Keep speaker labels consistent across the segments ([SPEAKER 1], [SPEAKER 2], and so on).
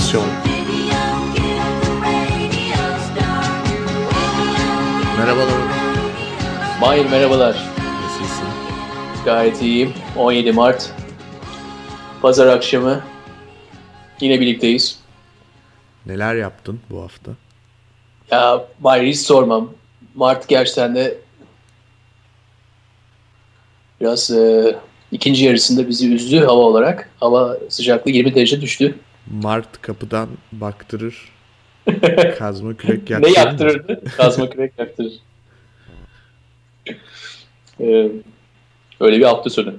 [SPEAKER 1] Adaptasyon Merhabalar.
[SPEAKER 2] Mahir merhabalar.
[SPEAKER 1] Nasılsın?
[SPEAKER 2] Gayet iyiyim. 17 Mart. Pazar akşamı. Yine birlikteyiz.
[SPEAKER 1] Neler yaptın bu hafta?
[SPEAKER 2] Ya Mahir hiç sormam. Mart gerçekten de biraz e, ikinci yarısında bizi üzdü hava olarak. Hava sıcaklığı 20 derece düştü.
[SPEAKER 1] Mart kapıdan baktırır. Kazma kürek
[SPEAKER 2] ne
[SPEAKER 1] yaktırır. mı?
[SPEAKER 2] yaktırırdı? Kazma kürek yaktırır. Ee, öyle bir hafta sonu.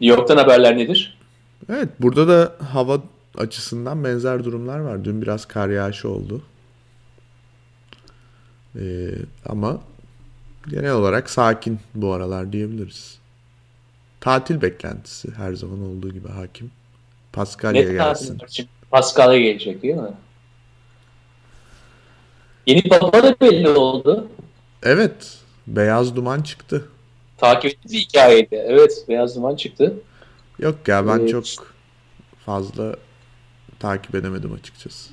[SPEAKER 2] New York'tan haberler nedir?
[SPEAKER 1] Evet burada da hava açısından benzer durumlar var. Dün biraz kar yağışı oldu. Ee, ama genel olarak sakin bu aralar diyebiliriz. Tatil beklentisi her zaman olduğu gibi hakim. Paskalya
[SPEAKER 2] Net
[SPEAKER 1] gelsin.
[SPEAKER 2] Paskalya gelecek değil mi? Yeni papa da belli oldu.
[SPEAKER 1] Evet, beyaz duman çıktı.
[SPEAKER 2] Takip ettiğiniz bir hikayeydi. Evet, Beyaz Duman çıktı.
[SPEAKER 1] Yok ya ben
[SPEAKER 2] Evet.
[SPEAKER 1] çok fazla takip edemedim açıkçası.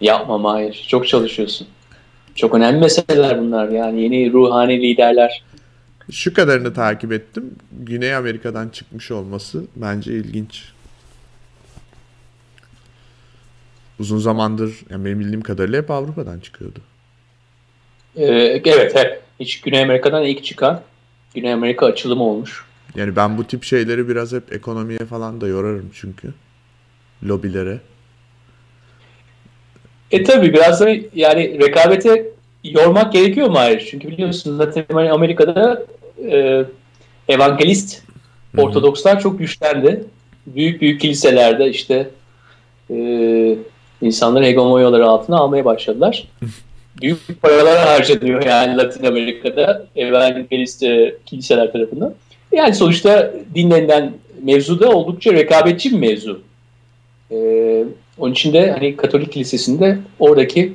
[SPEAKER 2] Yapma Mahir. Çok çalışıyorsun. Çok önemli meseleler bunlar. Yani yeni ruhani liderler.
[SPEAKER 1] Şu kadarını takip ettim. Güney Amerika'dan çıkmış olması bence ilginç. Uzun zamandır, yani benim bildiğim kadarıyla hep Avrupa'dan çıkıyordu.
[SPEAKER 2] Ee, evet, hep. Hiç Güney Amerika'dan ilk çıkan Güney Amerika açılımı olmuş.
[SPEAKER 1] Yani ben bu tip şeyleri biraz hep ekonomiye falan da yorarım çünkü. Lobilere.
[SPEAKER 2] E tabi biraz da yani rekabete yormak gerekiyor Mahir. Çünkü biliyorsunuz zaten Amerika'da e, evangelist. Ortodokslar çok güçlendi. Büyük büyük kiliselerde işte e, insanları hegemonyaları altına almaya başladılar. büyük paralar harcanıyor yani Latin Amerika'da evangelist kiliseler tarafından. Yani sonuçta dinlenilen mevzu da oldukça rekabetçi bir mevzu. E, onun için de hani Katolik Kilisesi'nde oradaki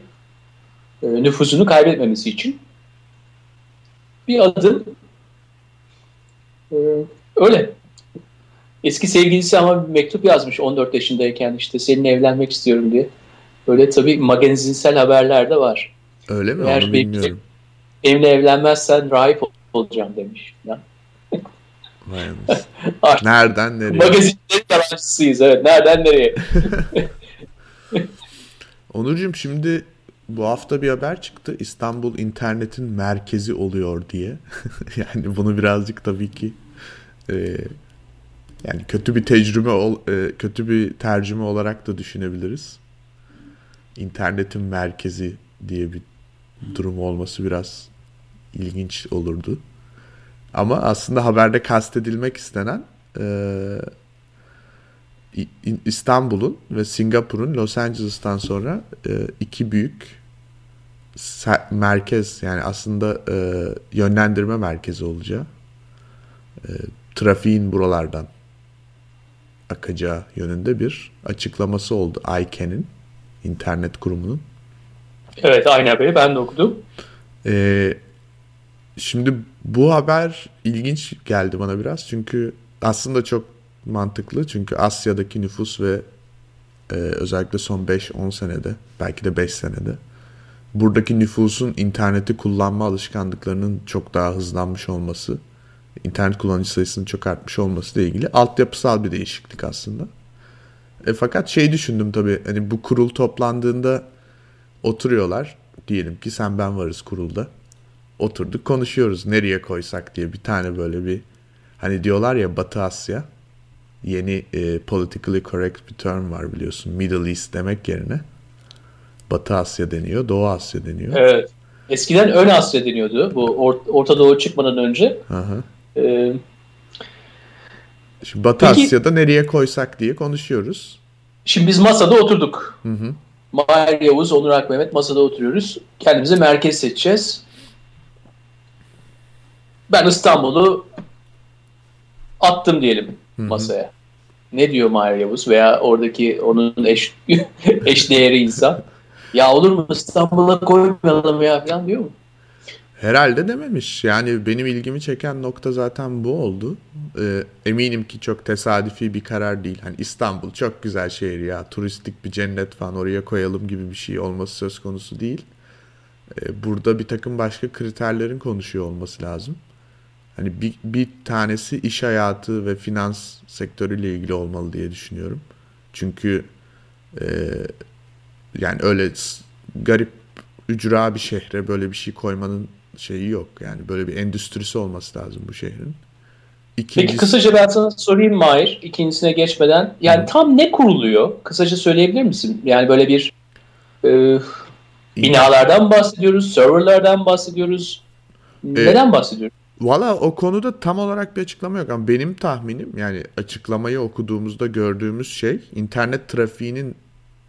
[SPEAKER 2] e, nüfuzunu kaybetmemesi için bir adım e, öyle. Eski sevgilisi ama bir mektup yazmış 14 yaşındayken işte seninle evlenmek istiyorum diye. Böyle tabii magazinsel haberler de var.
[SPEAKER 1] Öyle mi?
[SPEAKER 2] Eğer
[SPEAKER 1] Onu bilmiyorum.
[SPEAKER 2] Benimle evlenmezsen rahip olacağım demiş. Ya.
[SPEAKER 1] Vay anasını.
[SPEAKER 2] Artık
[SPEAKER 1] Nereden nereye?
[SPEAKER 2] Magazinlerin yalancısıyız evet. Nereden nereye?
[SPEAKER 1] Onurcuğum şimdi bu hafta bir haber çıktı. İstanbul internetin merkezi oluyor diye. yani bunu birazcık tabii ki e, yani kötü bir tecrübe e, kötü bir tercüme olarak da düşünebiliriz. İnternetin merkezi diye bir durum olması biraz ilginç olurdu. Ama aslında haberde kastedilmek istenen e, İstanbul'un ve Singapur'un Los Angeles'tan sonra e, iki büyük merkez yani aslında e, yönlendirme merkezi olacağı e, trafiğin buralardan akacağı yönünde bir açıklaması oldu ICANN'in internet kurumunun.
[SPEAKER 2] Evet aynı haberi ben de okudum.
[SPEAKER 1] Ee, şimdi bu haber ilginç geldi bana biraz çünkü aslında çok mantıklı çünkü Asya'daki nüfus ve e, özellikle son 5-10 senede belki de 5 senede buradaki nüfusun interneti kullanma alışkanlıklarının çok daha hızlanmış olması, internet kullanıcı sayısının çok artmış olması ile ilgili altyapısal bir değişiklik aslında. E, fakat şey düşündüm tabii hani bu kurul toplandığında oturuyorlar. Diyelim ki sen ben varız kurulda. Oturduk konuşuyoruz nereye koysak diye bir tane böyle bir hani diyorlar ya Batı Asya yeni e, politically correct bir term var biliyorsun. Middle East demek yerine Batı Asya deniyor, Doğu Asya deniyor.
[SPEAKER 2] Evet. Eskiden Ön Asya deniyordu. Bu Or- Orta Doğu çıkmadan önce.
[SPEAKER 1] Hı hı.
[SPEAKER 2] Ee,
[SPEAKER 1] Şimdi Batı
[SPEAKER 2] Peki-
[SPEAKER 1] Asya'da nereye koysak diye konuşuyoruz.
[SPEAKER 2] şimdi biz masada oturduk.
[SPEAKER 1] Hı hı.
[SPEAKER 2] Mahir Yavuz, Onur Ak Mehmet masada oturuyoruz. Kendimize merkez seçeceğiz. Ben İstanbul'u attım diyelim masaya. Ne diyor Mahir Yavuz veya oradaki onun eş, eş değeri insan? Ya olur mu İstanbul'a koymayalım ya falan diyor mu?
[SPEAKER 1] Herhalde dememiş. Yani benim ilgimi çeken nokta zaten bu oldu. Ee, eminim ki çok tesadüfi bir karar değil. Hani İstanbul çok güzel şehir ya. Turistik bir cennet falan oraya koyalım gibi bir şey olması söz konusu değil. Ee, burada bir takım başka kriterlerin konuşuyor olması lazım. Hani bir, bir tanesi iş hayatı ve finans sektörüyle ilgili olmalı diye düşünüyorum. Çünkü e, yani öyle garip ücra bir şehre böyle bir şey koymanın şeyi yok. Yani böyle bir endüstrisi olması lazım bu şehrin.
[SPEAKER 2] İkincisi... Peki kısaca ben sana sorayım Mahir ikincisine geçmeden. Yani Hı. tam ne kuruluyor? Kısaca söyleyebilir misin? Yani böyle bir e, binalardan bahsediyoruz, serverlardan bahsediyoruz. E, Neden bahsediyoruz?
[SPEAKER 1] Valla o konuda tam olarak bir açıklama yok ama benim tahminim yani açıklamayı okuduğumuzda gördüğümüz şey internet trafiğinin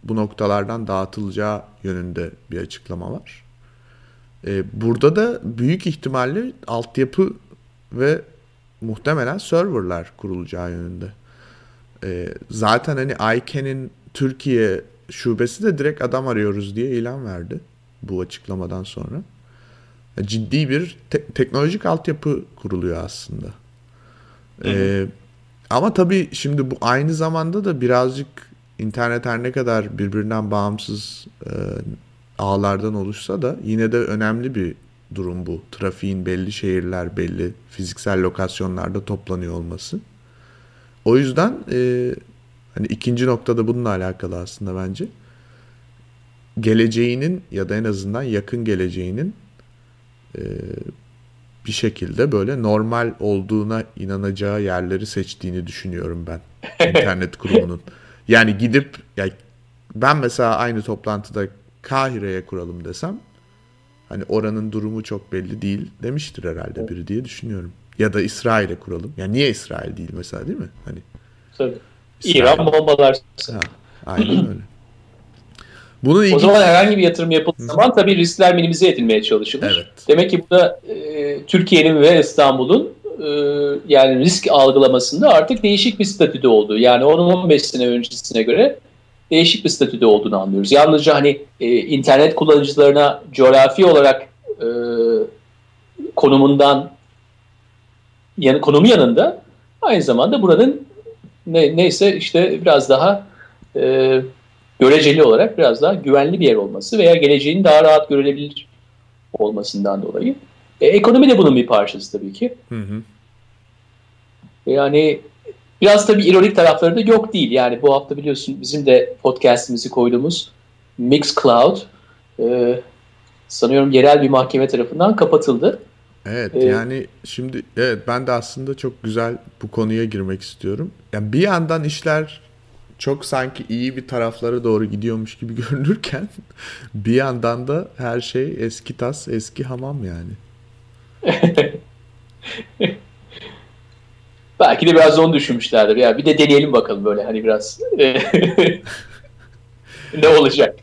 [SPEAKER 1] bu noktalardan dağıtılacağı yönünde bir açıklama var. Ee, burada da büyük ihtimalle altyapı ve muhtemelen serverlar kurulacağı yönünde. Ee, zaten hani ICANN'in Türkiye şubesi de direkt adam arıyoruz diye ilan verdi bu açıklamadan sonra. Ciddi bir te- teknolojik altyapı kuruluyor aslında. Ee, ama tabii şimdi bu aynı zamanda da birazcık internet her ne kadar birbirinden bağımsız e, ağlardan oluşsa da yine de önemli bir durum bu. Trafiğin belli şehirler, belli fiziksel lokasyonlarda toplanıyor olması. O yüzden e, hani ikinci noktada bununla alakalı aslında bence. Geleceğinin ya da en azından yakın geleceğinin e, bir şekilde böyle normal olduğuna inanacağı yerleri seçtiğini düşünüyorum ben internet kurumunun. Yani gidip yani ben mesela aynı toplantıda Kahire'ye kuralım desem hani oranın durumu çok belli değil demiştir herhalde biri diye düşünüyorum. Ya da İsrail'e kuralım. Yani niye İsrail değil mesela değil mi? Hani
[SPEAKER 2] Tabii. İsrail. İran bombalar.
[SPEAKER 1] Ha, aynen öyle.
[SPEAKER 2] Bunun ilginç... O zaman herhangi bir yatırım yapıldığı zaman tabii riskler minimize edilmeye çalışılır. Evet. Demek ki bu da e, Türkiye'nin ve İstanbul'un e, yani risk algılamasında artık değişik bir statüde olduğu. Yani 10-15 sene öncesine göre değişik bir statüde olduğunu anlıyoruz. Yalnızca hani e, internet kullanıcılarına coğrafi olarak e, konumundan yani konumu yanında aynı zamanda buranın ne, neyse işte biraz daha e, göreceli olarak biraz daha güvenli bir yer olması veya geleceğin daha rahat görülebilir olmasından dolayı. E, ekonomi de bunun bir parçası tabii ki. Hı hı. Yani biraz tabii ironik tarafları da yok değil. Yani bu hafta biliyorsun bizim de podcastimizi koyduğumuz Mixcloud e, sanıyorum yerel bir mahkeme tarafından kapatıldı.
[SPEAKER 1] Evet ee, yani şimdi evet ben de aslında çok güzel bu konuya girmek istiyorum. Yani bir yandan işler çok sanki iyi bir taraflara doğru gidiyormuş gibi görünürken bir yandan da her şey eski tas eski hamam yani.
[SPEAKER 2] Belki de biraz onu düşünmüşlerdir. Ya bir de deneyelim bakalım böyle hani biraz ne olacak?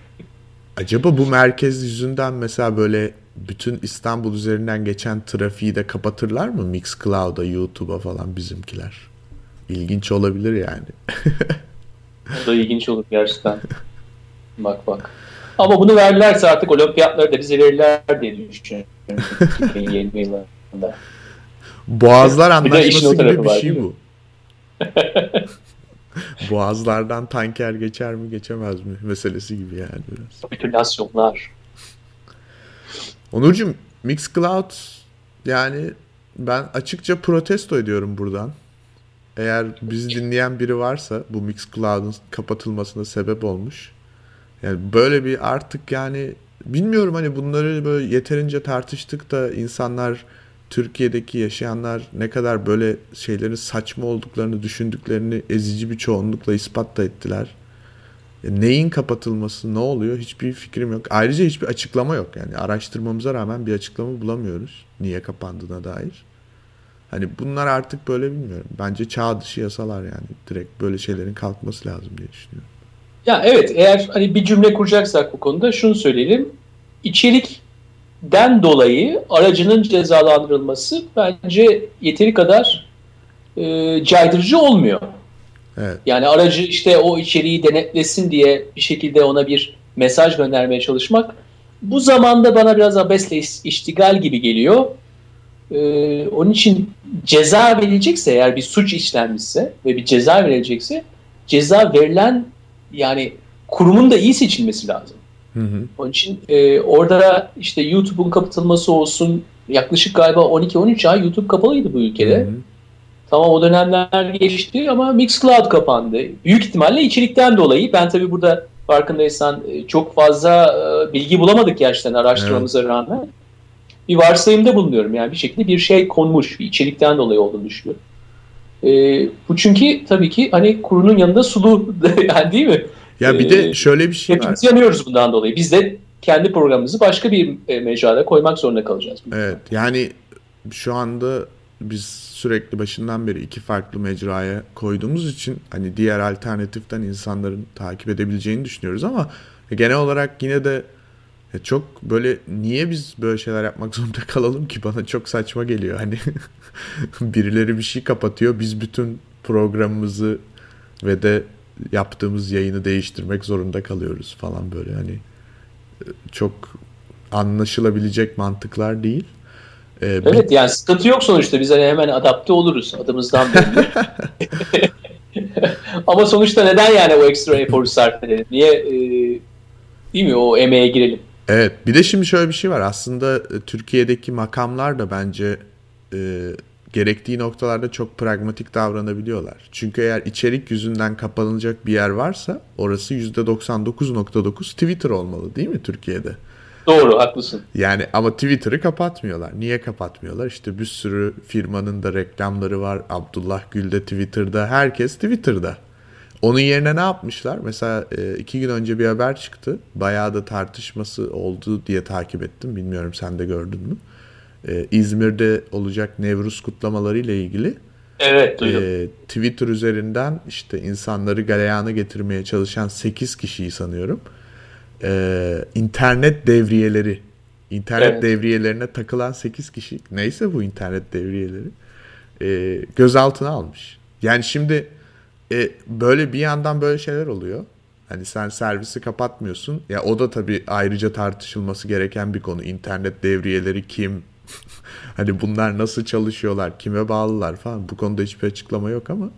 [SPEAKER 1] Acaba bu merkez yüzünden mesela böyle bütün İstanbul üzerinden geçen trafiği de kapatırlar mı? Mixcloud'a, YouTube'a falan bizimkiler. İlginç olabilir yani.
[SPEAKER 2] o da ilginç olur gerçekten. Bak bak. Ama bunu verdilerse artık olimpiyatları da bize verirler diye düşünüyorum. 2020 yıllarında.
[SPEAKER 1] Boğazlar anlaşması gibi bir şey bu. Boğazlardan tanker geçer mi geçemez mi meselesi gibi yani biraz.
[SPEAKER 2] Kapitülasyonlar.
[SPEAKER 1] Onurcuğum Mixcloud yani ben açıkça protesto ediyorum buradan. Eğer bizi dinleyen biri varsa bu Mixcloud'un kapatılmasına sebep olmuş. Yani böyle bir artık yani bilmiyorum hani bunları böyle yeterince tartıştık da insanlar Türkiye'deki yaşayanlar ne kadar böyle şeylerin saçma olduklarını düşündüklerini ezici bir çoğunlukla ispat da ettiler. E, neyin kapatılması ne oluyor hiçbir fikrim yok. Ayrıca hiçbir açıklama yok. Yani araştırmamıza rağmen bir açıklama bulamıyoruz. Niye kapandığına dair. Hani bunlar artık böyle bilmiyorum. Bence çağ dışı yasalar yani. Direkt böyle şeylerin kalkması lazım diye düşünüyorum.
[SPEAKER 2] Ya evet eğer hani bir cümle kuracaksak bu konuda şunu söyleyelim. İçerikten dolayı aracının cezalandırılması bence yeteri kadar e, caydırıcı olmuyor. Evet. Yani aracı işte o içeriği denetlesin diye bir şekilde ona bir mesaj göndermeye çalışmak bu zamanda bana biraz abesle iştigal gibi geliyor. Ee, onun için ceza verilecekse eğer bir suç işlenmişse ve bir ceza verilecekse ceza verilen yani kurumun da iyi seçilmesi lazım. Hı hı. Onun için e, orada işte YouTube'un kapatılması olsun yaklaşık galiba 12-13 ay YouTube kapalıydı bu ülkede. Hı hı. Tamam o dönemler geçti ama Mixcloud kapandı. Büyük ihtimalle içerikten dolayı ben tabii burada farkındaysan e, çok fazla e, bilgi bulamadık gerçekten araştırmamıza evet. rağmen. Bir varsayımda bulunuyorum yani bir şekilde bir şey konmuş, bir içerikten dolayı olduğunu düşünüyorum. Ee, bu çünkü tabii ki hani kurunun yanında sulu yani değil mi?
[SPEAKER 1] Ya bir de şöyle bir şey
[SPEAKER 2] Hepimiz var. yanıyoruz bundan dolayı. Biz de kendi programımızı başka bir e, mecrada koymak zorunda kalacağız.
[SPEAKER 1] Evet yani şu anda biz sürekli başından beri iki farklı mecraya koyduğumuz için hani diğer alternatiften insanların takip edebileceğini düşünüyoruz ama genel olarak yine de çok böyle niye biz böyle şeyler yapmak zorunda kalalım ki bana çok saçma geliyor hani birileri bir şey kapatıyor biz bütün programımızı ve de yaptığımız yayını değiştirmek zorunda kalıyoruz falan böyle hani e, çok anlaşılabilecek mantıklar değil.
[SPEAKER 2] Ee, evet bir... yani sıkıntı yok sonuçta biz hani hemen adapte oluruz adımızdan belli. Ama sonuçta neden yani o ekstra eforu sarf edelim? Niye e, değil mi o emeğe girelim?
[SPEAKER 1] Evet bir de şimdi şöyle bir şey var aslında e, Türkiye'deki makamlar da bence e, gerektiği noktalarda çok pragmatik davranabiliyorlar. Çünkü eğer içerik yüzünden kapanacak bir yer varsa orası %99.9 Twitter olmalı değil mi Türkiye'de?
[SPEAKER 2] Doğru haklısın.
[SPEAKER 1] Yani ama Twitter'ı kapatmıyorlar. Niye kapatmıyorlar? İşte bir sürü firmanın da reklamları var. Abdullah Gül de Twitter'da. Herkes Twitter'da. Onun yerine ne yapmışlar? Mesela e, iki gün önce bir haber çıktı. Bayağı da tartışması oldu diye takip ettim. Bilmiyorum sen de gördün mü? E, İzmir'de olacak Nevruz kutlamaları ile ilgili
[SPEAKER 2] Evet duydum. E,
[SPEAKER 1] Twitter üzerinden işte insanları galeyana getirmeye çalışan 8 kişiyi sanıyorum. E, internet devriyeleri internet evet. devriyelerine takılan 8 kişi neyse bu internet devriyeleri e, gözaltına almış. Yani şimdi e, böyle bir yandan böyle şeyler oluyor. Hani sen servisi kapatmıyorsun. Ya o da tabii ayrıca tartışılması gereken bir konu. İnternet devriyeleri kim, hani bunlar nasıl çalışıyorlar, kime bağlılar falan bu konuda hiçbir açıklama yok ama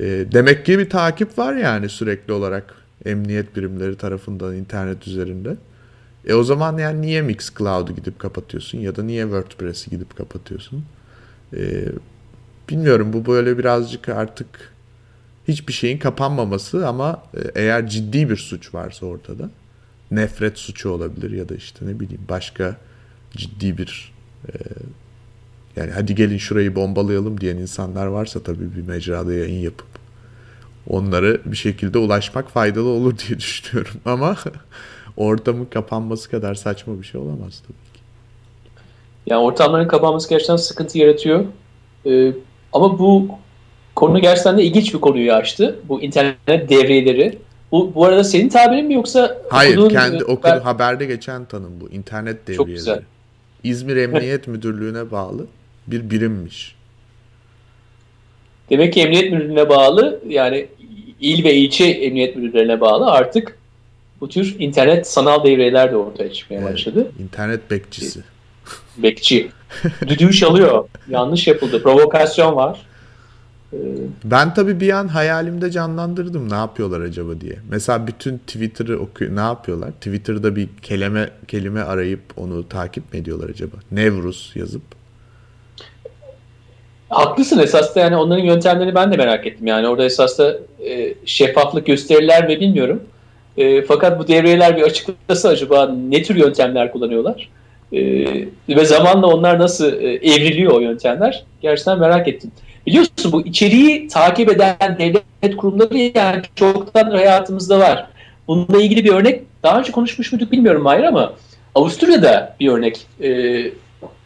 [SPEAKER 1] e, demek ki bir takip var yani sürekli olarak emniyet birimleri tarafından internet üzerinde. E o zaman yani niye Mixcloud'u gidip kapatıyorsun ya da niye WordPress'i gidip kapatıyorsun? E, bilmiyorum bu böyle birazcık artık hiçbir şeyin kapanmaması ama e, eğer ciddi bir suç varsa ortada nefret suçu olabilir ya da işte ne bileyim başka ciddi bir yani hadi gelin şurayı bombalayalım diyen insanlar varsa tabii bir mecrada yayın yapıp onları bir şekilde ulaşmak faydalı olur diye düşünüyorum. Ama ortamın kapanması kadar saçma bir şey olamaz tabii ki.
[SPEAKER 2] Yani ortamların kapanması gerçekten sıkıntı yaratıyor. Ee, ama bu konu gerçekten de ilginç bir konuyu açtı. Bu internet devreleri. Bu, bu arada senin tabirin mi yoksa
[SPEAKER 1] Hayır, okuduğun, kendi okudum ben... haberde geçen tanım bu. internet devreleri. Çok güzel. İzmir Emniyet Müdürlüğü'ne bağlı bir birimmiş.
[SPEAKER 2] Demek ki Emniyet Müdürlüğü'ne bağlı yani il ve ilçe emniyet müdürlerine bağlı artık bu tür internet sanal devreler de ortaya çıkmaya evet, başladı.
[SPEAKER 1] İnternet bekçisi.
[SPEAKER 2] Bekçi. Düdüğü çalıyor. Yanlış yapıldı. Provokasyon var.
[SPEAKER 1] Ben tabii bir an hayalimde canlandırdım ne yapıyorlar acaba diye. Mesela bütün Twitter'ı okuyor. Ne yapıyorlar? Twitter'da bir kelime kelime arayıp onu takip mi ediyorlar acaba? Nevruz yazıp.
[SPEAKER 2] Haklısın esas da yani onların yöntemlerini ben de merak ettim. Yani orada esas da e, şeffaflık gösterirler mi bilmiyorum. E, fakat bu devreler bir açıklasa acaba ne tür yöntemler kullanıyorlar? E, ve zamanla onlar nasıl e, evriliyor o yöntemler? Gerçekten merak ettim. Biliyorsun bu içeriği takip eden devlet kurumları yani çoktan hayatımızda var. Bununla ilgili bir örnek daha önce konuşmuş muyduk bilmiyorum Mahir ama Avusturya'da bir örnek e,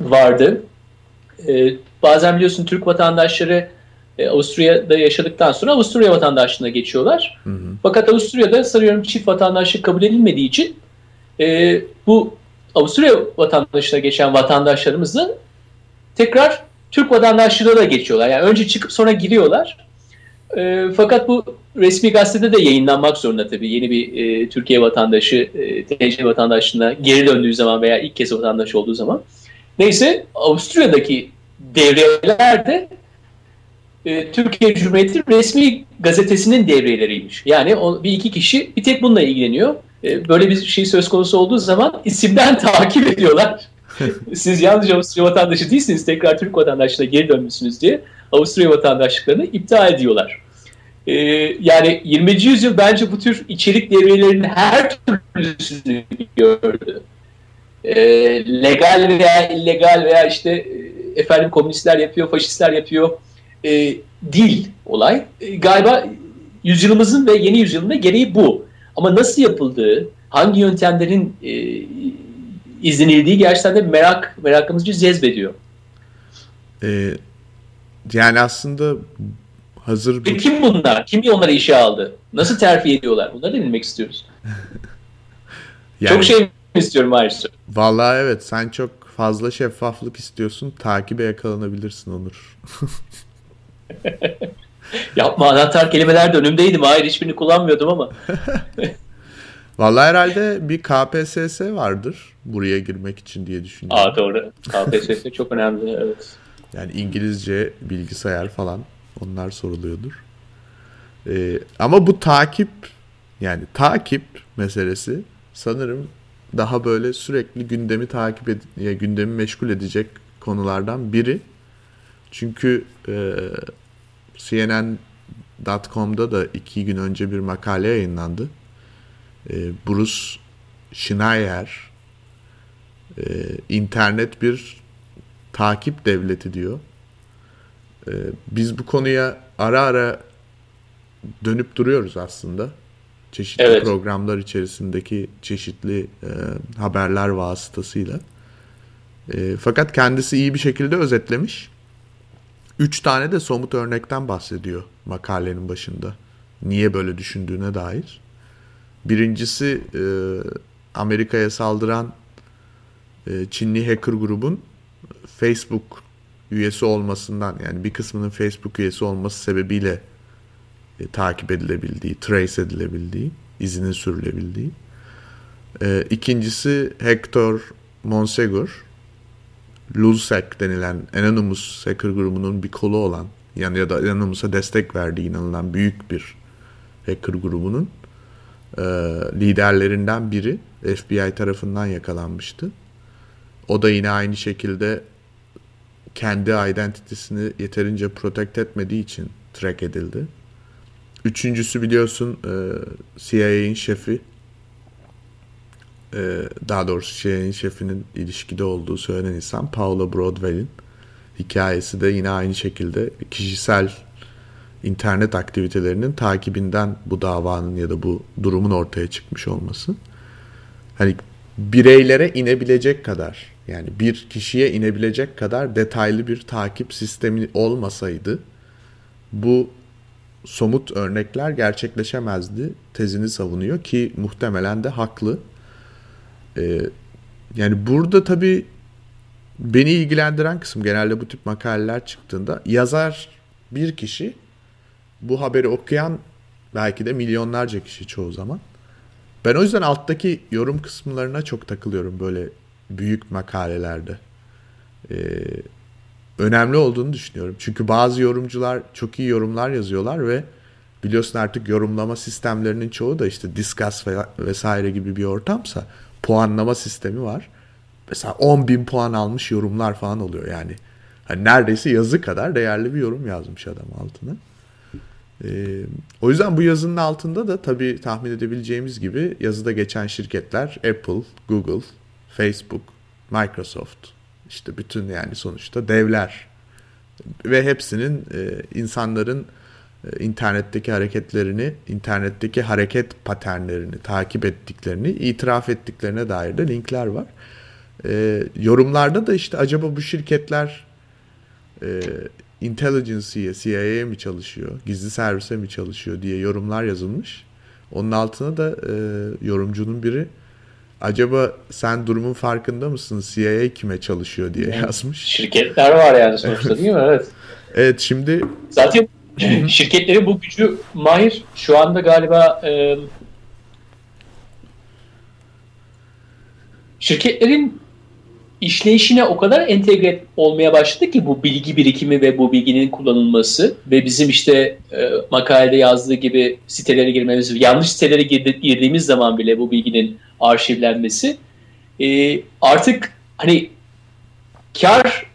[SPEAKER 2] vardı. E, bazen biliyorsun Türk vatandaşları e, Avusturya'da yaşadıktan sonra Avusturya vatandaşlığına geçiyorlar. Hı hı. Fakat Avusturya'da sanıyorum çift vatandaşlık kabul edilmediği için e, bu Avusturya vatandaşlığına geçen vatandaşlarımızın tekrar Türk vatandaşlığına da geçiyorlar. Yani önce çıkıp sonra giriyorlar. E, fakat bu resmi gazetede de yayınlanmak zorunda tabii. Yeni bir e, Türkiye vatandaşı, e, TC vatandaşlığına geri döndüğü zaman veya ilk kez vatandaş olduğu zaman. Neyse Avusturya'daki devreler de e, Türkiye Cumhuriyeti resmi gazetesinin devreleriymiş. Yani o, bir iki kişi bir tek bununla ilgileniyor. E, böyle bir şey söz konusu olduğu zaman isimden takip ediyorlar. Siz yalnızca Avusturya vatandaşı değilsiniz, tekrar Türk vatandaşlığına geri dönmüşsünüz diye Avusturya vatandaşlıklarını iptal ediyorlar. Ee, yani 20. yüzyıl bence bu tür içerik devrelerinin her türlüsünü gördü. Ee, legal veya illegal veya işte e, efendim komünistler yapıyor, faşistler yapıyor e, değil olay. E, galiba yüzyılımızın ve yeni yüzyılın da gereği bu. Ama nasıl yapıldığı, hangi yöntemlerin e, izlenildiği gerçekten de merak merakımızı cezbediyor.
[SPEAKER 1] Ee, yani aslında hazır...
[SPEAKER 2] Bu... Kim bunlar? Kim onları işe aldı? Nasıl terfi ediyorlar? Bunları da bilmek istiyoruz. yani, çok şey istiyorum ayrıca.
[SPEAKER 1] Vallahi evet sen çok fazla şeffaflık istiyorsun. Takibe yakalanabilirsin Onur.
[SPEAKER 2] Yapma anahtar kelimeler de önümdeydi. Hayır hiçbirini kullanmıyordum ama.
[SPEAKER 1] Vallahi herhalde bir KPSS vardır buraya girmek için diye düşünüyorum.
[SPEAKER 2] Aa doğru. KPSS çok önemli evet.
[SPEAKER 1] Yani İngilizce, bilgisayar falan onlar soruluyordur. Ee, ama bu takip yani takip meselesi sanırım daha böyle sürekli gündemi takip ed ya gündemi meşgul edecek konulardan biri. Çünkü e, CNN.com'da da iki gün önce bir makale yayınlandı. E, Bruce Schneier e, internet bir takip devleti diyor. E, biz bu konuya ara ara dönüp duruyoruz aslında. Çeşitli evet. programlar içerisindeki çeşitli e, haberler vasıtasıyla. E, fakat kendisi iyi bir şekilde özetlemiş. Üç tane de somut örnekten bahsediyor makalenin başında. Niye böyle düşündüğüne dair. Birincisi e, Amerika'ya saldıran e, Çinli hacker grubun Facebook üyesi olmasından yani bir kısmının Facebook üyesi olması sebebiyle e, takip edilebildiği, trace edilebildiği, izinin sürülebildiği. E, ikincisi Hector Monsegur, Lulsec denilen Anonymous hacker grubunun bir kolu olan yani ya da Anonymous'a destek verdiği inanılan büyük bir hacker grubunun e, liderlerinden biri FBI tarafından yakalanmıştı. O da yine aynı şekilde kendi identitesini yeterince protect etmediği için track edildi. Üçüncüsü biliyorsun e, CIA'in şefi e, daha doğrusu CIA'in şefinin ilişkide olduğu söylenen insan Paula Broadwell'in hikayesi de yine aynı şekilde kişisel internet aktivitelerinin takibinden bu davanın ya da bu durumun ortaya çıkmış olması. Hani bireylere inebilecek kadar yani bir kişiye inebilecek kadar detaylı bir takip sistemi olmasaydı bu somut örnekler gerçekleşemezdi tezini savunuyor ki muhtemelen de haklı. Ee, yani burada tabii beni ilgilendiren kısım genelde bu tip makaleler çıktığında yazar bir kişi bu haberi okuyan belki de milyonlarca kişi çoğu zaman. Ben o yüzden alttaki yorum kısımlarına çok takılıyorum böyle büyük makalelerde. Ee, önemli olduğunu düşünüyorum. Çünkü bazı yorumcular çok iyi yorumlar yazıyorlar ve biliyorsun artık yorumlama sistemlerinin çoğu da işte Discuss vesaire gibi bir ortamsa puanlama sistemi var. Mesela 10 bin puan almış yorumlar falan oluyor yani. Hani neredeyse yazı kadar değerli bir yorum yazmış adam altına. Ee, o yüzden bu yazının altında da tabii tahmin edebileceğimiz gibi yazıda geçen şirketler Apple, Google, Facebook, Microsoft işte bütün yani sonuçta devler ve hepsinin e, insanların e, internetteki hareketlerini, internetteki hareket paternlerini takip ettiklerini, itiraf ettiklerine dair de linkler var. E, yorumlarda da işte acaba bu şirketler e, intelligence'ye, CIA'ye mi çalışıyor, gizli servise mi çalışıyor diye yorumlar yazılmış. Onun altına da e, yorumcunun biri acaba sen durumun farkında mısın? CIA kime çalışıyor diye yazmış.
[SPEAKER 2] Şirketler var yani sonuçta değil mi? Evet.
[SPEAKER 1] evet şimdi
[SPEAKER 2] zaten şirketlerin bu gücü Mahir şu anda galiba e, şirketlerin işleyişine o kadar entegre olmaya başladı ki bu bilgi birikimi ve bu bilginin kullanılması ve bizim işte e, makalede yazdığı gibi sitelere girmemiz, yanlış sitelere girdiğimiz zaman bile bu bilginin arşivlenmesi e, artık hani kar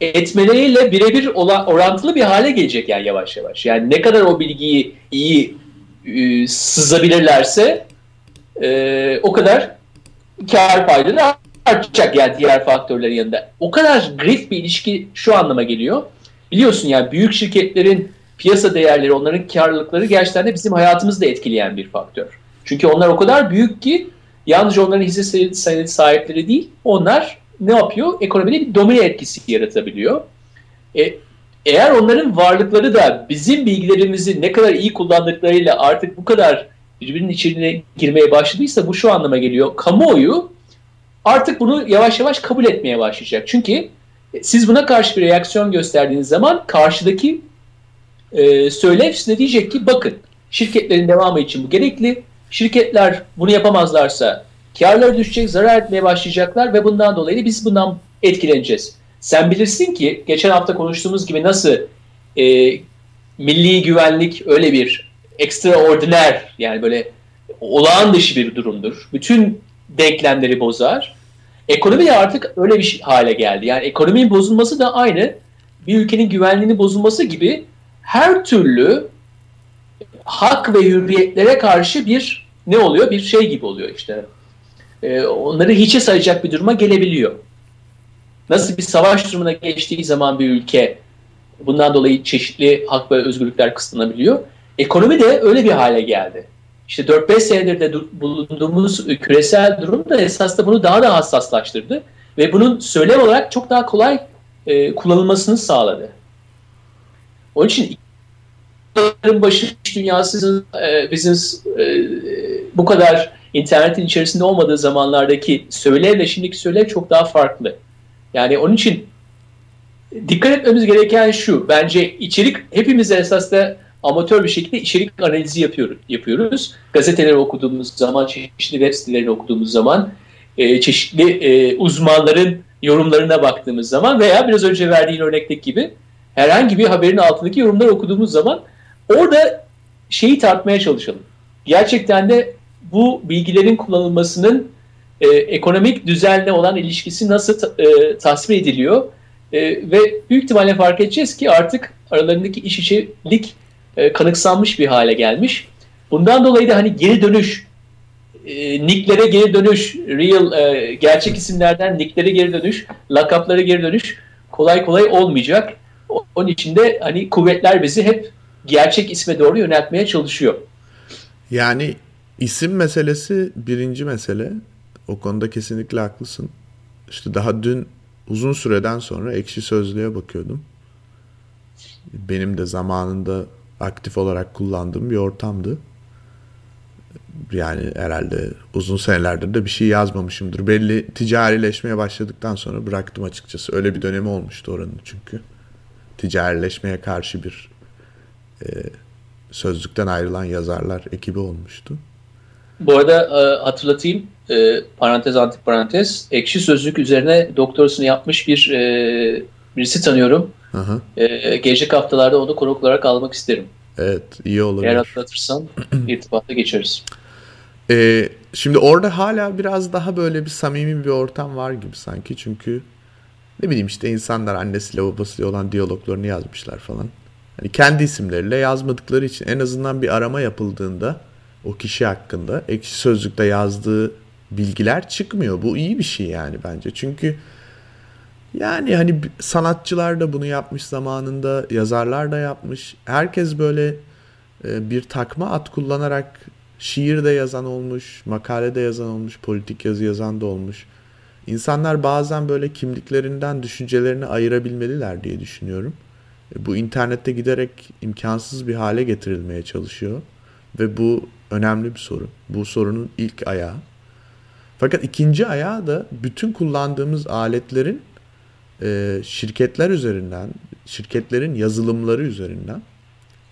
[SPEAKER 2] etmeleriyle birebir orantılı bir hale gelecek yani yavaş yavaş. Yani ne kadar o bilgiyi iyi e, sızabilirlerse e, o kadar kar payları artacak yani diğer faktörlerin yanında. O kadar grift bir ilişki şu anlama geliyor. Biliyorsun yani büyük şirketlerin piyasa değerleri, onların karlılıkları gerçekten de bizim hayatımızı da etkileyen bir faktör. Çünkü onlar o kadar büyük ki yalnızca onların hisse senedi sahipleri değil, onlar ne yapıyor? Ekonomide bir domine etkisi yaratabiliyor. E, eğer onların varlıkları da bizim bilgilerimizi ne kadar iyi kullandıklarıyla artık bu kadar birbirinin içine girmeye başladıysa bu şu anlama geliyor. Kamuoyu artık bunu yavaş yavaş kabul etmeye başlayacak. Çünkü siz buna karşı bir reaksiyon gösterdiğiniz zaman karşıdaki e, söylev size diyecek ki bakın şirketlerin devamı için bu gerekli. Şirketler bunu yapamazlarsa karları düşecek, zarar etmeye başlayacaklar ve bundan dolayı biz bundan etkileneceğiz. Sen bilirsin ki geçen hafta konuştuğumuz gibi nasıl e, milli güvenlik öyle bir extraordiner yani böyle olağan dışı bir durumdur. Bütün denklemleri bozar. Ekonomi de artık öyle bir şey, hale geldi. Yani ekonominin bozulması da aynı bir ülkenin güvenliğinin bozulması gibi her türlü hak ve hürriyetlere karşı bir ne oluyor? Bir şey gibi oluyor işte. Ee, onları hiçe sayacak bir duruma gelebiliyor. Nasıl bir savaş durumuna geçtiği zaman bir ülke bundan dolayı çeşitli hak ve özgürlükler kısıtlanabiliyor. Ekonomi de öyle bir hale geldi işte 4-5 senedir de bulunduğumuz küresel durum da esas da bunu daha da hassaslaştırdı. Ve bunun söylem olarak çok daha kolay e, kullanılmasını sağladı. Onun için başı dünyası e, bizim e, bu kadar internetin içerisinde olmadığı zamanlardaki söylevle şimdiki söylev çok daha farklı. Yani onun için dikkat etmemiz gereken şu. Bence içerik hepimiz esas amatör bir şekilde içerik analizi yapıyoruz. Gazeteleri okuduğumuz zaman, çeşitli web sitelerini okuduğumuz zaman, e, çeşitli e, uzmanların yorumlarına baktığımız zaman veya biraz önce verdiğin örnekteki gibi herhangi bir haberin altındaki yorumları okuduğumuz zaman orada şeyi tartmaya çalışalım. Gerçekten de bu bilgilerin kullanılmasının e, ekonomik düzenle olan ilişkisi nasıl ta, e, tasvir ediliyor? E, ve büyük ihtimalle fark edeceğiz ki artık aralarındaki iş içilik e, kanıksanmış bir hale gelmiş. Bundan dolayı da hani geri dönüş, e, nicklere geri dönüş, real e, gerçek isimlerden nicklere geri dönüş, lakaplara geri dönüş kolay kolay olmayacak. Onun için de hani kuvvetler bizi hep gerçek isme doğru yöneltmeye çalışıyor.
[SPEAKER 1] Yani isim meselesi birinci mesele. O konuda kesinlikle haklısın. İşte daha dün uzun süreden sonra ekşi sözlüğe bakıyordum. Benim de zamanında aktif olarak kullandığım bir ortamdı. Yani herhalde uzun senelerdir de bir şey yazmamışımdır. Belli ticarileşmeye başladıktan sonra bıraktım açıkçası. Öyle bir dönemi olmuştu oranın çünkü. Ticarileşmeye karşı bir e, sözlükten ayrılan yazarlar ekibi olmuştu.
[SPEAKER 2] Bu arada e, hatırlatayım e, parantez antiparantez ekşi sözlük üzerine doktorasını yapmış bir e, birisi tanıyorum. Aha. E, gelecek haftalarda onu konuk olarak almak isterim.
[SPEAKER 1] Evet iyi olur.
[SPEAKER 2] Eğer hatırlatırsan irtibata geçeriz.
[SPEAKER 1] Ee, şimdi orada hala biraz daha böyle bir samimi bir ortam var gibi sanki. Çünkü ne bileyim işte insanlar annesiyle babasıyla olan diyaloglarını yazmışlar falan. Yani kendi isimleriyle yazmadıkları için en azından bir arama yapıldığında o kişi hakkında ekşi sözlükte yazdığı bilgiler çıkmıyor. Bu iyi bir şey yani bence. Çünkü yani hani sanatçılar da bunu yapmış zamanında, yazarlar da yapmış. Herkes böyle e, bir takma at kullanarak şiir de yazan olmuş, makale de yazan olmuş, politik yazı yazan da olmuş. İnsanlar bazen böyle kimliklerinden düşüncelerini ayırabilmeliler diye düşünüyorum. E, bu internette giderek imkansız bir hale getirilmeye çalışıyor ve bu önemli bir sorun. Bu sorunun ilk ayağı. Fakat ikinci ayağı da bütün kullandığımız aletlerin e, şirketler üzerinden, şirketlerin yazılımları üzerinden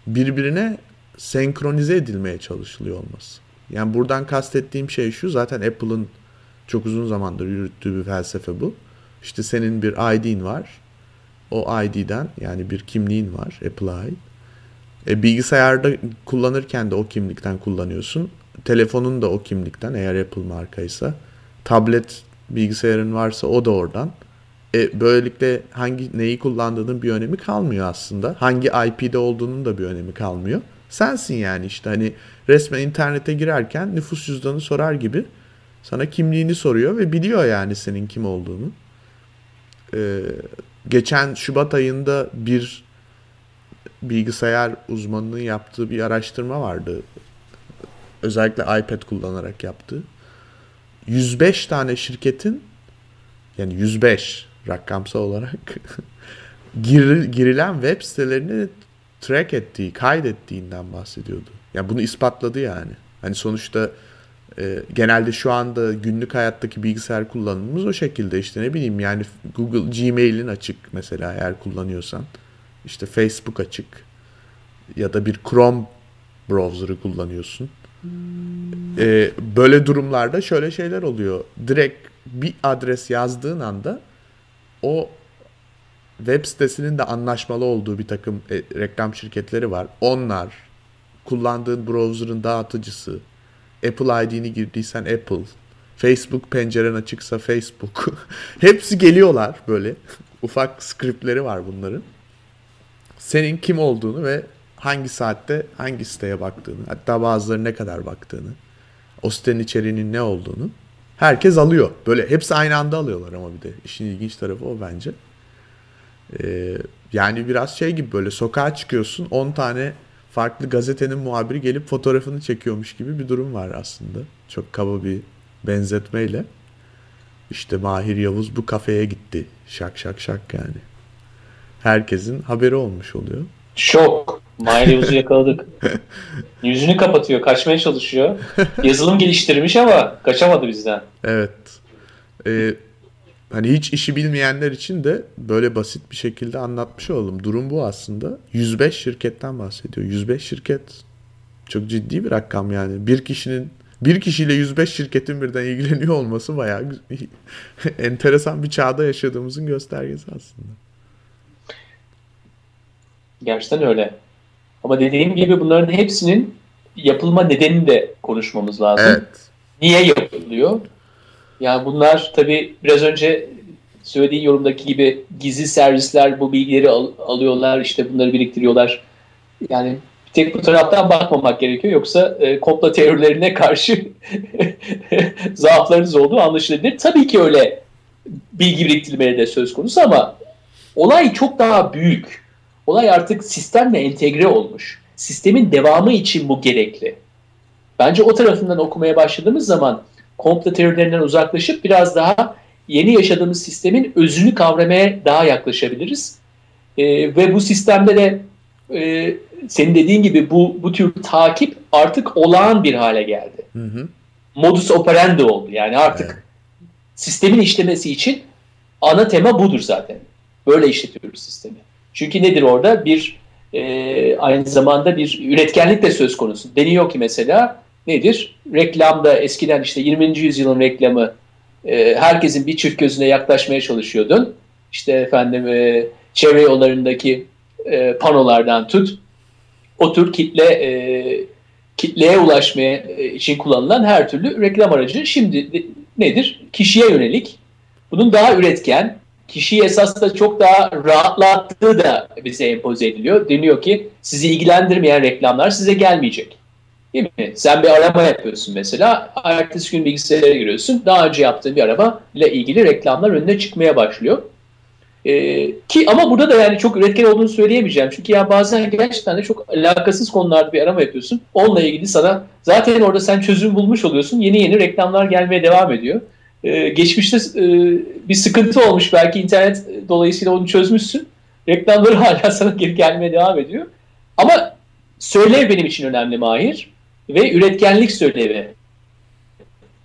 [SPEAKER 1] birbirine senkronize edilmeye çalışılıyor olması. Yani buradan kastettiğim şey şu zaten Apple'ın çok uzun zamandır yürüttüğü bir felsefe bu. İşte senin bir ID'in var. O ID'den yani bir kimliğin var Apple'a ait. E, bilgisayarda kullanırken de o kimlikten kullanıyorsun. Telefonun da o kimlikten eğer Apple markaysa. Tablet bilgisayarın varsa o da oradan. E, böylelikle hangi neyi kullandığının bir önemi kalmıyor aslında. Hangi IP'de olduğunun da bir önemi kalmıyor. Sensin yani işte hani resmen internete girerken nüfus cüzdanı sorar gibi sana kimliğini soruyor ve biliyor yani senin kim olduğunu. Ee, geçen Şubat ayında bir bilgisayar uzmanının yaptığı bir araştırma vardı. Özellikle iPad kullanarak yaptığı. 105 tane şirketin yani 105 rakamsal olarak gir, girilen web sitelerini track ettiği, kaydettiğinden bahsediyordu. Yani bunu ispatladı yani. Hani sonuçta e, genelde şu anda günlük hayattaki bilgisayar kullanımımız o şekilde işte ne bileyim yani Google Gmail'in açık mesela eğer kullanıyorsan işte Facebook açık ya da bir Chrome browser'ı kullanıyorsun. E, böyle durumlarda şöyle şeyler oluyor. Direkt bir adres yazdığın anda o web sitesinin de anlaşmalı olduğu bir takım e, reklam şirketleri var. Onlar kullandığın browser'ın dağıtıcısı, Apple ID'ni girdiysen Apple, Facebook penceren açıksa Facebook. Hepsi geliyorlar böyle. Ufak scriptleri var bunların. Senin kim olduğunu ve hangi saatte hangi siteye baktığını, hatta bazıları ne kadar baktığını, o sitenin içeriğinin ne olduğunu herkes alıyor. Böyle hepsi aynı anda alıyorlar ama bir de işin ilginç tarafı o bence. Ee, yani biraz şey gibi böyle sokağa çıkıyorsun 10 tane farklı gazetenin muhabiri gelip fotoğrafını çekiyormuş gibi bir durum var aslında. Çok kaba bir benzetmeyle. İşte Mahir Yavuz bu kafeye gitti. Şak şak şak yani. Herkesin haberi olmuş oluyor.
[SPEAKER 2] Şok. Yavuz'u yakaladık. Yüzünü kapatıyor, kaçmaya çalışıyor. Yazılım geliştirmiş ama kaçamadı bizden.
[SPEAKER 1] Evet. Ee, hani hiç işi bilmeyenler için de böyle basit bir şekilde anlatmış oldum. Durum bu aslında. 105 şirketten bahsediyor. 105 şirket çok ciddi bir rakam yani. Bir kişinin bir kişiyle 105 şirketin birden ilgileniyor olması bayağı enteresan bir çağda yaşadığımızın göstergesi aslında.
[SPEAKER 2] Gerçekten öyle. Ama dediğim gibi bunların hepsinin yapılma nedenini de konuşmamız lazım. Evet. Niye yapılıyor? Yani bunlar tabii biraz önce söylediğin yorumdaki gibi gizli servisler bu bilgileri al- alıyorlar, işte bunları biriktiriyorlar. Yani bir tek bu taraftan bakmamak gerekiyor. Yoksa e, komplo teorilerine karşı zaaflarınız olduğu anlaşılabilir. Tabii ki öyle bilgi biriktirmeleri de söz konusu ama olay çok daha büyük. Olay artık sistemle entegre olmuş. Sistemin devamı için bu gerekli. Bence o tarafından okumaya başladığımız zaman komplo teorilerinden uzaklaşıp biraz daha yeni yaşadığımız sistemin özünü kavramaya daha yaklaşabiliriz. E, ve bu sistemde de e, senin dediğin gibi bu, bu tür takip artık olağan bir hale geldi. Hı hı. Modus operandi oldu. Yani artık evet. sistemin işlemesi için ana tema budur zaten. Böyle işletiyoruz sistemi. Çünkü nedir orada? Bir e, aynı zamanda bir üretkenlik de söz konusu. Deniyor ki mesela nedir? Reklamda eskiden işte 20. yüzyılın reklamı e, herkesin bir çift gözüne yaklaşmaya çalışıyordun. İşte efendim e, çevre yollarındaki e, panolardan tut. O tür kitle e, kitleye ulaşmaya e, için kullanılan her türlü reklam aracı şimdi nedir? Kişiye yönelik. Bunun daha üretken, kişiyi esas da çok daha rahatlattığı da bize empoze ediliyor. Deniyor ki sizi ilgilendirmeyen reklamlar size gelmeyecek. Değil mi? Sen bir arama yapıyorsun mesela. Ertesi gün bilgisayara giriyorsun. Daha önce yaptığın bir araba ile ilgili reklamlar önüne çıkmaya başlıyor. Ee, ki ama burada da yani çok üretken olduğunu söyleyemeyeceğim. Çünkü ya bazen gerçekten de çok alakasız konularda bir arama yapıyorsun. Onunla ilgili sana zaten orada sen çözüm bulmuş oluyorsun. Yeni yeni reklamlar gelmeye devam ediyor. Ee, geçmişte e, bir sıkıntı olmuş. Belki internet dolayısıyla onu çözmüşsün. Reklamları hala sana geri gelmeye devam ediyor. Ama söylev benim için önemli Mahir ve üretkenlik söylevi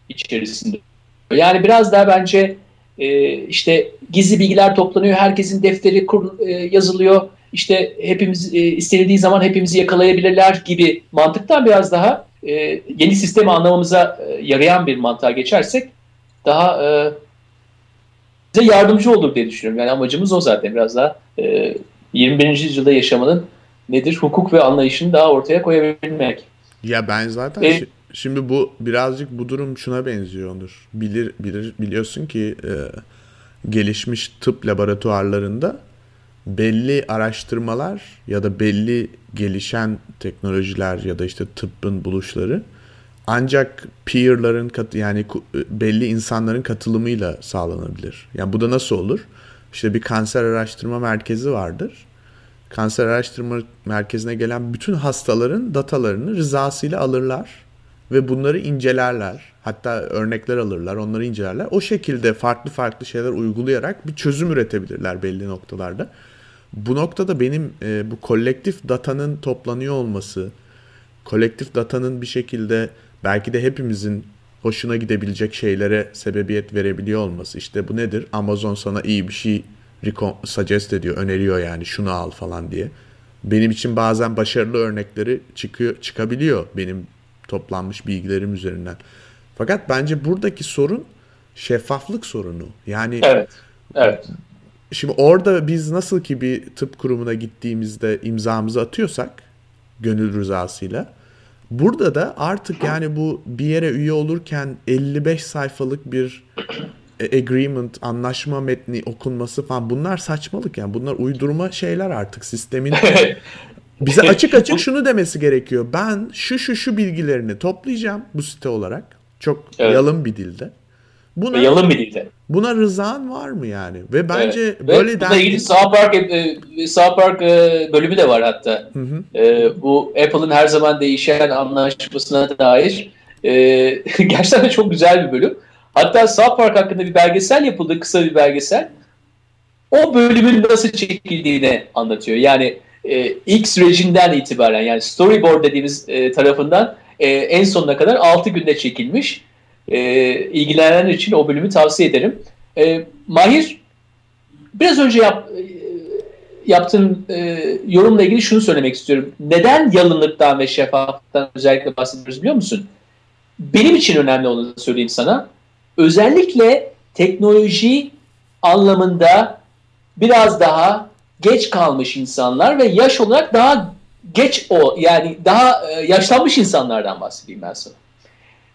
[SPEAKER 2] içerisinde. Yani biraz daha bence e, işte gizli bilgiler toplanıyor, herkesin defteri kur, e, yazılıyor, işte hepimiz e, istenildiği zaman hepimizi yakalayabilirler gibi mantıktan biraz daha e, yeni sistemi anlamamıza e, yarayan bir mantığa geçersek daha e, bize yardımcı olur diye düşünüyorum. Yani amacımız o zaten biraz daha e, 21. yüzyılda yaşamanın nedir hukuk ve anlayışını daha ortaya koyabilmek.
[SPEAKER 1] Ya ben zaten e, şimdi bu birazcık bu durum şuna benziyor Onur. Bilir, bilir biliyorsun ki e, gelişmiş tıp laboratuvarlarında belli araştırmalar ya da belli gelişen teknolojiler ya da işte tıbbın buluşları ancak peer'ların yani belli insanların katılımıyla sağlanabilir. Yani bu da nasıl olur? İşte bir kanser araştırma merkezi vardır. Kanser araştırma merkezine gelen bütün hastaların datalarını rızasıyla alırlar ve bunları incelerler. Hatta örnekler alırlar, onları incelerler. O şekilde farklı farklı şeyler uygulayarak bir çözüm üretebilirler belli noktalarda. Bu noktada benim e, bu kolektif datanın toplanıyor olması, kolektif datanın bir şekilde belki de hepimizin hoşuna gidebilecek şeylere sebebiyet verebiliyor olması. İşte bu nedir? Amazon sana iyi bir şey suggest ediyor, öneriyor yani şunu al falan diye. Benim için bazen başarılı örnekleri çıkıyor, çıkabiliyor benim toplanmış bilgilerim üzerinden. Fakat bence buradaki sorun şeffaflık sorunu. Yani
[SPEAKER 2] Evet. Evet.
[SPEAKER 1] Şimdi orada biz nasıl ki bir tıp kurumuna gittiğimizde imzamızı atıyorsak gönül rızasıyla burada da artık yani bu bir yere üye olurken 55 sayfalık bir e, agreement, anlaşma metni okunması falan bunlar saçmalık yani. Bunlar uydurma şeyler artık sistemin. Bize açık açık şunu demesi gerekiyor. Ben şu şu şu bilgilerini toplayacağım bu site olarak. Çok evet. yalın bir dilde.
[SPEAKER 2] Buna, yalın bir dilde.
[SPEAKER 1] Buna rızan var mı yani? Ve bence evet. böyle
[SPEAKER 2] Ve bununla ilgili South Park, e, South Park e, bölümü de var hatta. Hı hı. E, bu Apple'ın her zaman değişen anlaşmasına dair e, gerçekten çok güzel bir bölüm. Hatta South Park hakkında bir belgesel yapıldı, kısa bir belgesel. O bölümün nasıl çekildiğini anlatıyor. Yani e, ilk sürecinden itibaren yani storyboard dediğimiz e, tarafından e, en sonuna kadar 6 günde çekilmiş. E, ilgilenenler için o bölümü tavsiye ederim. E, Mahir biraz önce yap, e, yaptığın e, yorumla ilgili şunu söylemek istiyorum. Neden yalınlıktan ve şeffaflıktan özellikle bahsediyoruz biliyor musun? Benim için önemli olanı söyleyeyim sana. Özellikle teknoloji anlamında biraz daha geç kalmış insanlar ve yaş olarak daha geç o yani daha e, yaşlanmış insanlardan bahsedeyim ben sana.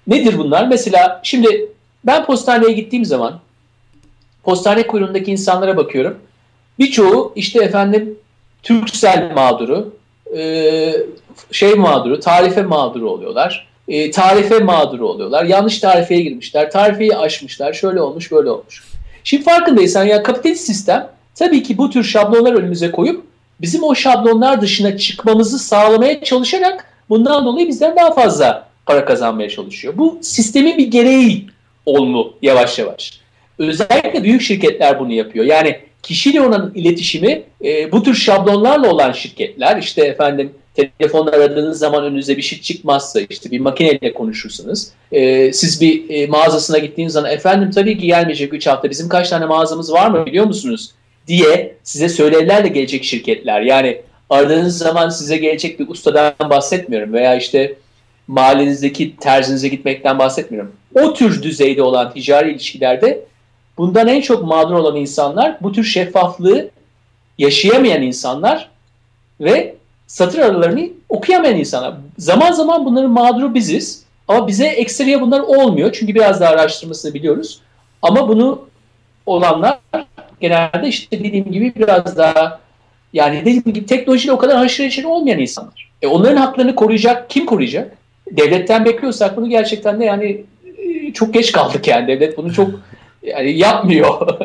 [SPEAKER 2] Nedir bunlar? Mesela şimdi ben postaneye gittiğim zaman postane kuyruğundaki insanlara bakıyorum. Birçoğu işte efendim Türksel mağduru, e, şey mağduru, tarife mağduru oluyorlar. E, tarife mağduru oluyorlar. Yanlış tarifeye girmişler. Tarifeyi aşmışlar. Şöyle olmuş, böyle olmuş. Şimdi farkındaysan ya kapitalist sistem tabii ki bu tür şablonlar önümüze koyup bizim o şablonlar dışına çıkmamızı sağlamaya çalışarak bundan dolayı bizden daha fazla para kazanmaya çalışıyor. Bu sistemin bir gereği olmu yavaş yavaş. Özellikle büyük şirketler bunu yapıyor. Yani kişiyle olan iletişimi e, bu tür şablonlarla olan şirketler işte efendim telefonla aradığınız zaman önünüze bir şey çıkmazsa işte bir makineyle konuşursunuz. E, siz bir e, mağazasına gittiğiniz zaman efendim tabii ki gelmeyecek 3 hafta bizim kaç tane mağazamız var mı biliyor musunuz? diye size söylerlerle gelecek şirketler. Yani aradığınız zaman size gelecek bir ustadan bahsetmiyorum veya işte mahallenizdeki terzinize gitmekten bahsetmiyorum. O tür düzeyde olan ticari ilişkilerde bundan en çok mağdur olan insanlar bu tür şeffaflığı yaşayamayan insanlar ve satır aralarını okuyamayan insanlar. Zaman zaman bunların mağduru biziz ama bize ekstraya bunlar olmuyor çünkü biraz daha araştırmasını biliyoruz. Ama bunu olanlar genelde işte dediğim gibi biraz daha yani dediğim gibi teknolojiyle o kadar haşır neşir olmayan insanlar. E onların haklarını koruyacak kim koruyacak? Devletten bekliyorsak bunu gerçekten de yani e, çok geç kaldık yani devlet bunu çok yani yapmıyor.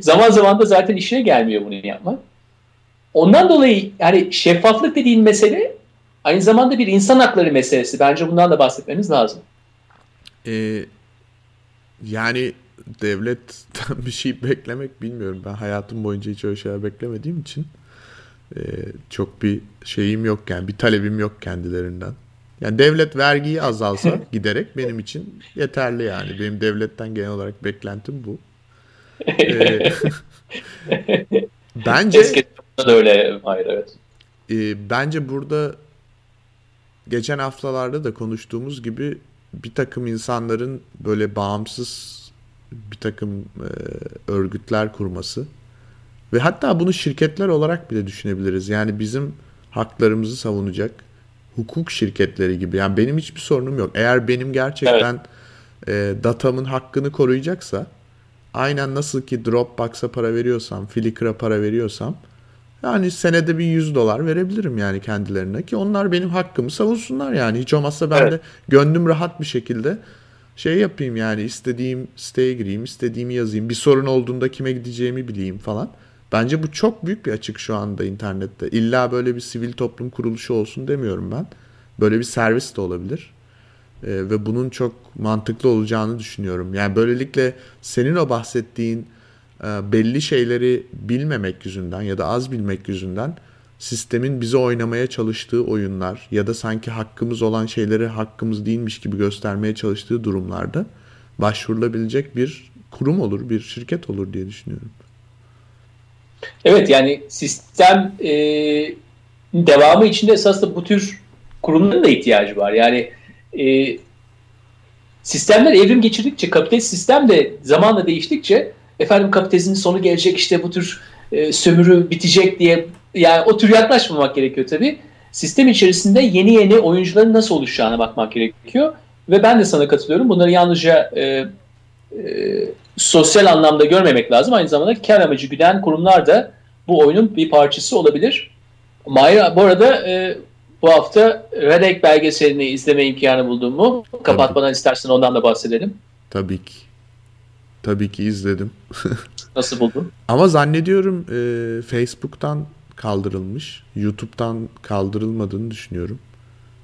[SPEAKER 2] zaman zaman da zaten işine gelmiyor bunu yapmak. Ondan dolayı yani şeffaflık dediğin mesele aynı zamanda bir insan hakları meselesi. Bence bundan da bahsetmemiz lazım.
[SPEAKER 1] Ee, yani devletten bir şey beklemek bilmiyorum. Ben hayatım boyunca hiç öyle şeyler beklemediğim için e, çok bir şeyim yok yani bir talebim yok kendilerinden. Yani devlet vergiyi azalsa giderek benim için yeterli yani. Benim devletten genel olarak beklentim bu. ee, bence
[SPEAKER 2] da öyle. Hayır evet.
[SPEAKER 1] E, bence burada geçen haftalarda da konuştuğumuz gibi bir takım insanların böyle bağımsız bir takım e, örgütler kurması ve hatta bunu şirketler olarak bile düşünebiliriz. Yani bizim haklarımızı savunacak hukuk şirketleri gibi. Yani benim hiçbir sorunum yok. Eğer benim gerçekten evet. e, datamın hakkını koruyacaksa aynen nasıl ki Dropbox'a para veriyorsam, Flickr'a para veriyorsam yani senede bir 100 dolar verebilirim yani kendilerine ki onlar benim hakkımı savunsunlar yani. Hiç olmazsa ben evet. de gönlüm rahat bir şekilde şey yapayım yani istediğim siteye gireyim, istediğimi yazayım. Bir sorun olduğunda kime gideceğimi bileyim falan. Bence bu çok büyük bir açık şu anda internette. İlla böyle bir sivil toplum kuruluşu olsun demiyorum ben. Böyle bir servis de olabilir. Ee, ve bunun çok mantıklı olacağını düşünüyorum. Yani böylelikle senin o bahsettiğin e, belli şeyleri bilmemek yüzünden ya da az bilmek yüzünden sistemin bize oynamaya çalıştığı oyunlar ya da sanki hakkımız olan şeyleri hakkımız değilmiş gibi göstermeye çalıştığı durumlarda başvurulabilecek bir kurum olur, bir şirket olur diye düşünüyorum.
[SPEAKER 2] Evet yani sistem e, devamı içinde esasında bu tür kurumların da ihtiyacı var. Yani e, sistemler evrim geçirdikçe, kapitalist sistem de zamanla değiştikçe efendim kapitalizmin sonu gelecek işte bu tür e, sömürü bitecek diye yani o tür yaklaşmamak gerekiyor tabii. Sistem içerisinde yeni yeni oyuncuların nasıl oluşacağına bakmak gerekiyor. Ve ben de sana katılıyorum. Bunları yalnızca e, e, sosyal anlamda görmemek lazım. Aynı zamanda kar amacı güden kurumlar da bu oyunun bir parçası olabilir. Mahir bu arada e, bu hafta Redek belgeselini izleme imkanı buldum mu? Kapatmadan istersen ondan da bahsedelim.
[SPEAKER 1] Tabii ki. Tabii ki izledim.
[SPEAKER 2] Nasıl buldun?
[SPEAKER 1] Ama zannediyorum e, Facebook'tan kaldırılmış. YouTube'dan kaldırılmadığını düşünüyorum.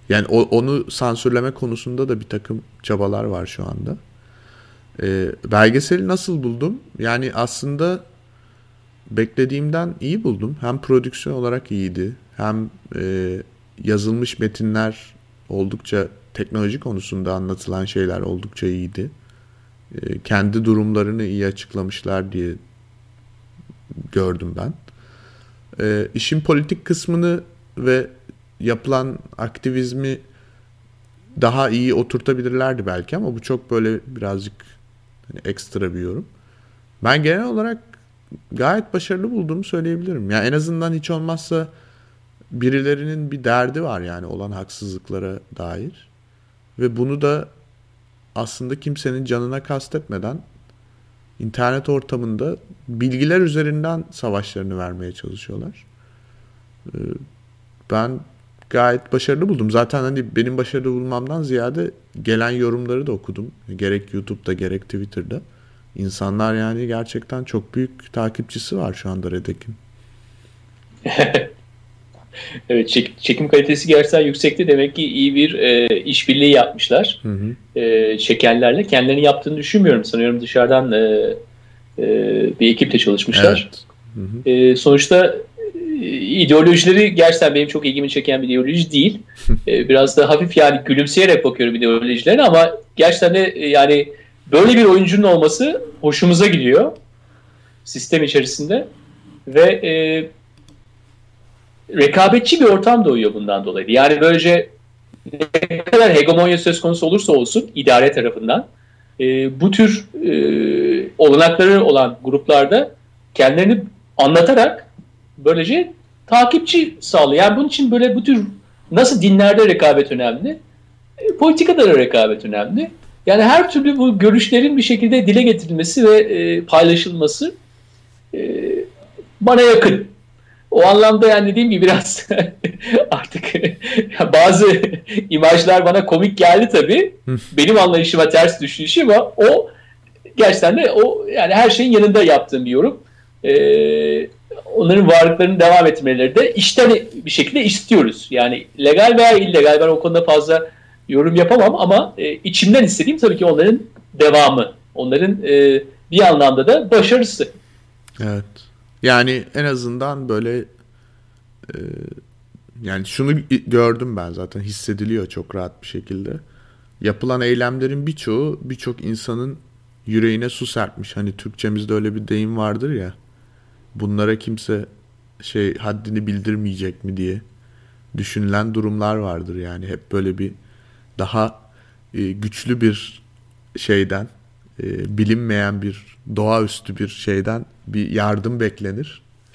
[SPEAKER 1] Yani o, onu sansürleme konusunda da bir takım çabalar var şu anda. E, belgeseli nasıl buldum? Yani aslında beklediğimden iyi buldum. Hem prodüksiyon olarak iyiydi. Hem e, yazılmış metinler oldukça teknoloji konusunda anlatılan şeyler oldukça iyiydi. E, kendi durumlarını iyi açıklamışlar diye gördüm ben. E, işin politik kısmını ve yapılan aktivizmi daha iyi oturtabilirlerdi belki ama bu çok böyle birazcık hani ekstra bir yorum. Ben genel olarak gayet başarılı bulduğumu söyleyebilirim. Yani en azından hiç olmazsa birilerinin bir derdi var yani olan haksızlıklara dair. Ve bunu da aslında kimsenin canına kastetmeden internet ortamında bilgiler üzerinden savaşlarını vermeye çalışıyorlar. Ee, ben gayet başarılı buldum. Zaten hani benim başarılı bulmamdan ziyade gelen yorumları da okudum. Gerek YouTube'da gerek Twitter'da. İnsanlar yani gerçekten çok büyük takipçisi var şu anda Redek'in.
[SPEAKER 2] evet çek, çekim kalitesi gerçekten yüksekti. Demek ki iyi bir e, işbirliği yapmışlar. Hı hı. E, çekenlerle. Kendilerini yaptığını düşünmüyorum. Sanıyorum dışarıdan e, e, bir ekiple çalışmışlar. Evet. Hı hı. E, sonuçta ideolojileri gerçekten benim çok ilgimi çeken bir ideoloji değil. e, biraz da hafif yani gülümseyerek bakıyorum ideolojilerine ama gerçekten de e, yani böyle bir oyuncunun olması hoşumuza gidiyor sistem içerisinde ve e, rekabetçi bir ortam doğuyor bundan dolayı. Yani böylece ne kadar hegemonya söz konusu olursa olsun idare tarafından e, bu tür e, olanakları olan gruplarda kendilerini anlatarak böylece takipçi sağlıyor. Yani bunun için böyle bu tür nasıl dinlerde rekabet önemli, e, politikada da rekabet önemli. Yani her türlü bu görüşlerin bir şekilde dile getirilmesi ve e, paylaşılması e, bana yakın. O anlamda yani dediğim gibi biraz artık bazı imajlar bana komik geldi tabii. Benim anlayışıma ters düştüğü ama o gerçekten de o yani her şeyin yanında yaptığım bir yorum. Ee, onların varlıklarını devam etmeleri de işten bir şekilde istiyoruz. Yani legal veya illegal ben o konuda fazla yorum yapamam ama e, içimden istediğim tabii ki onların devamı. Onların e, bir anlamda da başarısı.
[SPEAKER 1] Evet. Yani en azından böyle e, yani şunu gördüm ben zaten hissediliyor çok rahat bir şekilde. Yapılan eylemlerin birçoğu birçok insanın yüreğine su serpmiş. Hani Türkçemizde öyle bir deyim vardır ya. Bunlara kimse şey haddini bildirmeyecek mi diye düşünülen durumlar vardır yani hep böyle bir daha e, güçlü bir şeyden e, bilinmeyen bir doğaüstü bir şeyden bir yardım beklenir.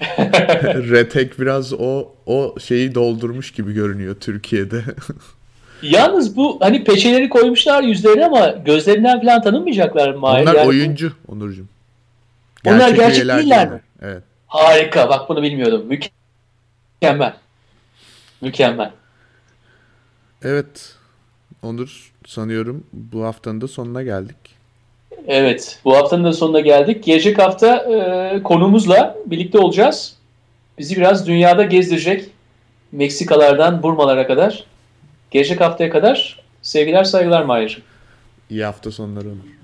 [SPEAKER 1] Retek biraz o o şeyi doldurmuş gibi görünüyor Türkiye'de.
[SPEAKER 2] Yalnız bu hani peçeleri koymuşlar yüzlerine ama gözlerinden falan tanınmayacaklar mı?
[SPEAKER 1] Onlar
[SPEAKER 2] yani
[SPEAKER 1] oyuncu Onurcuğum.
[SPEAKER 2] Onlar gerçek
[SPEAKER 1] değiller.
[SPEAKER 2] mi?
[SPEAKER 1] Evet.
[SPEAKER 2] Harika. Bak bunu bilmiyordum. Mükemmel. Mükemmel.
[SPEAKER 1] Evet. Onur sanıyorum bu haftanın da sonuna geldik.
[SPEAKER 2] Evet. Bu haftanın da sonuna geldik. Gelecek hafta e, konumuzla birlikte olacağız. Bizi biraz dünyada gezdirecek. Meksikalardan Burmalara kadar. Gelecek haftaya kadar sevgiler saygılar Mahir'cim.
[SPEAKER 1] İyi hafta sonları Onur.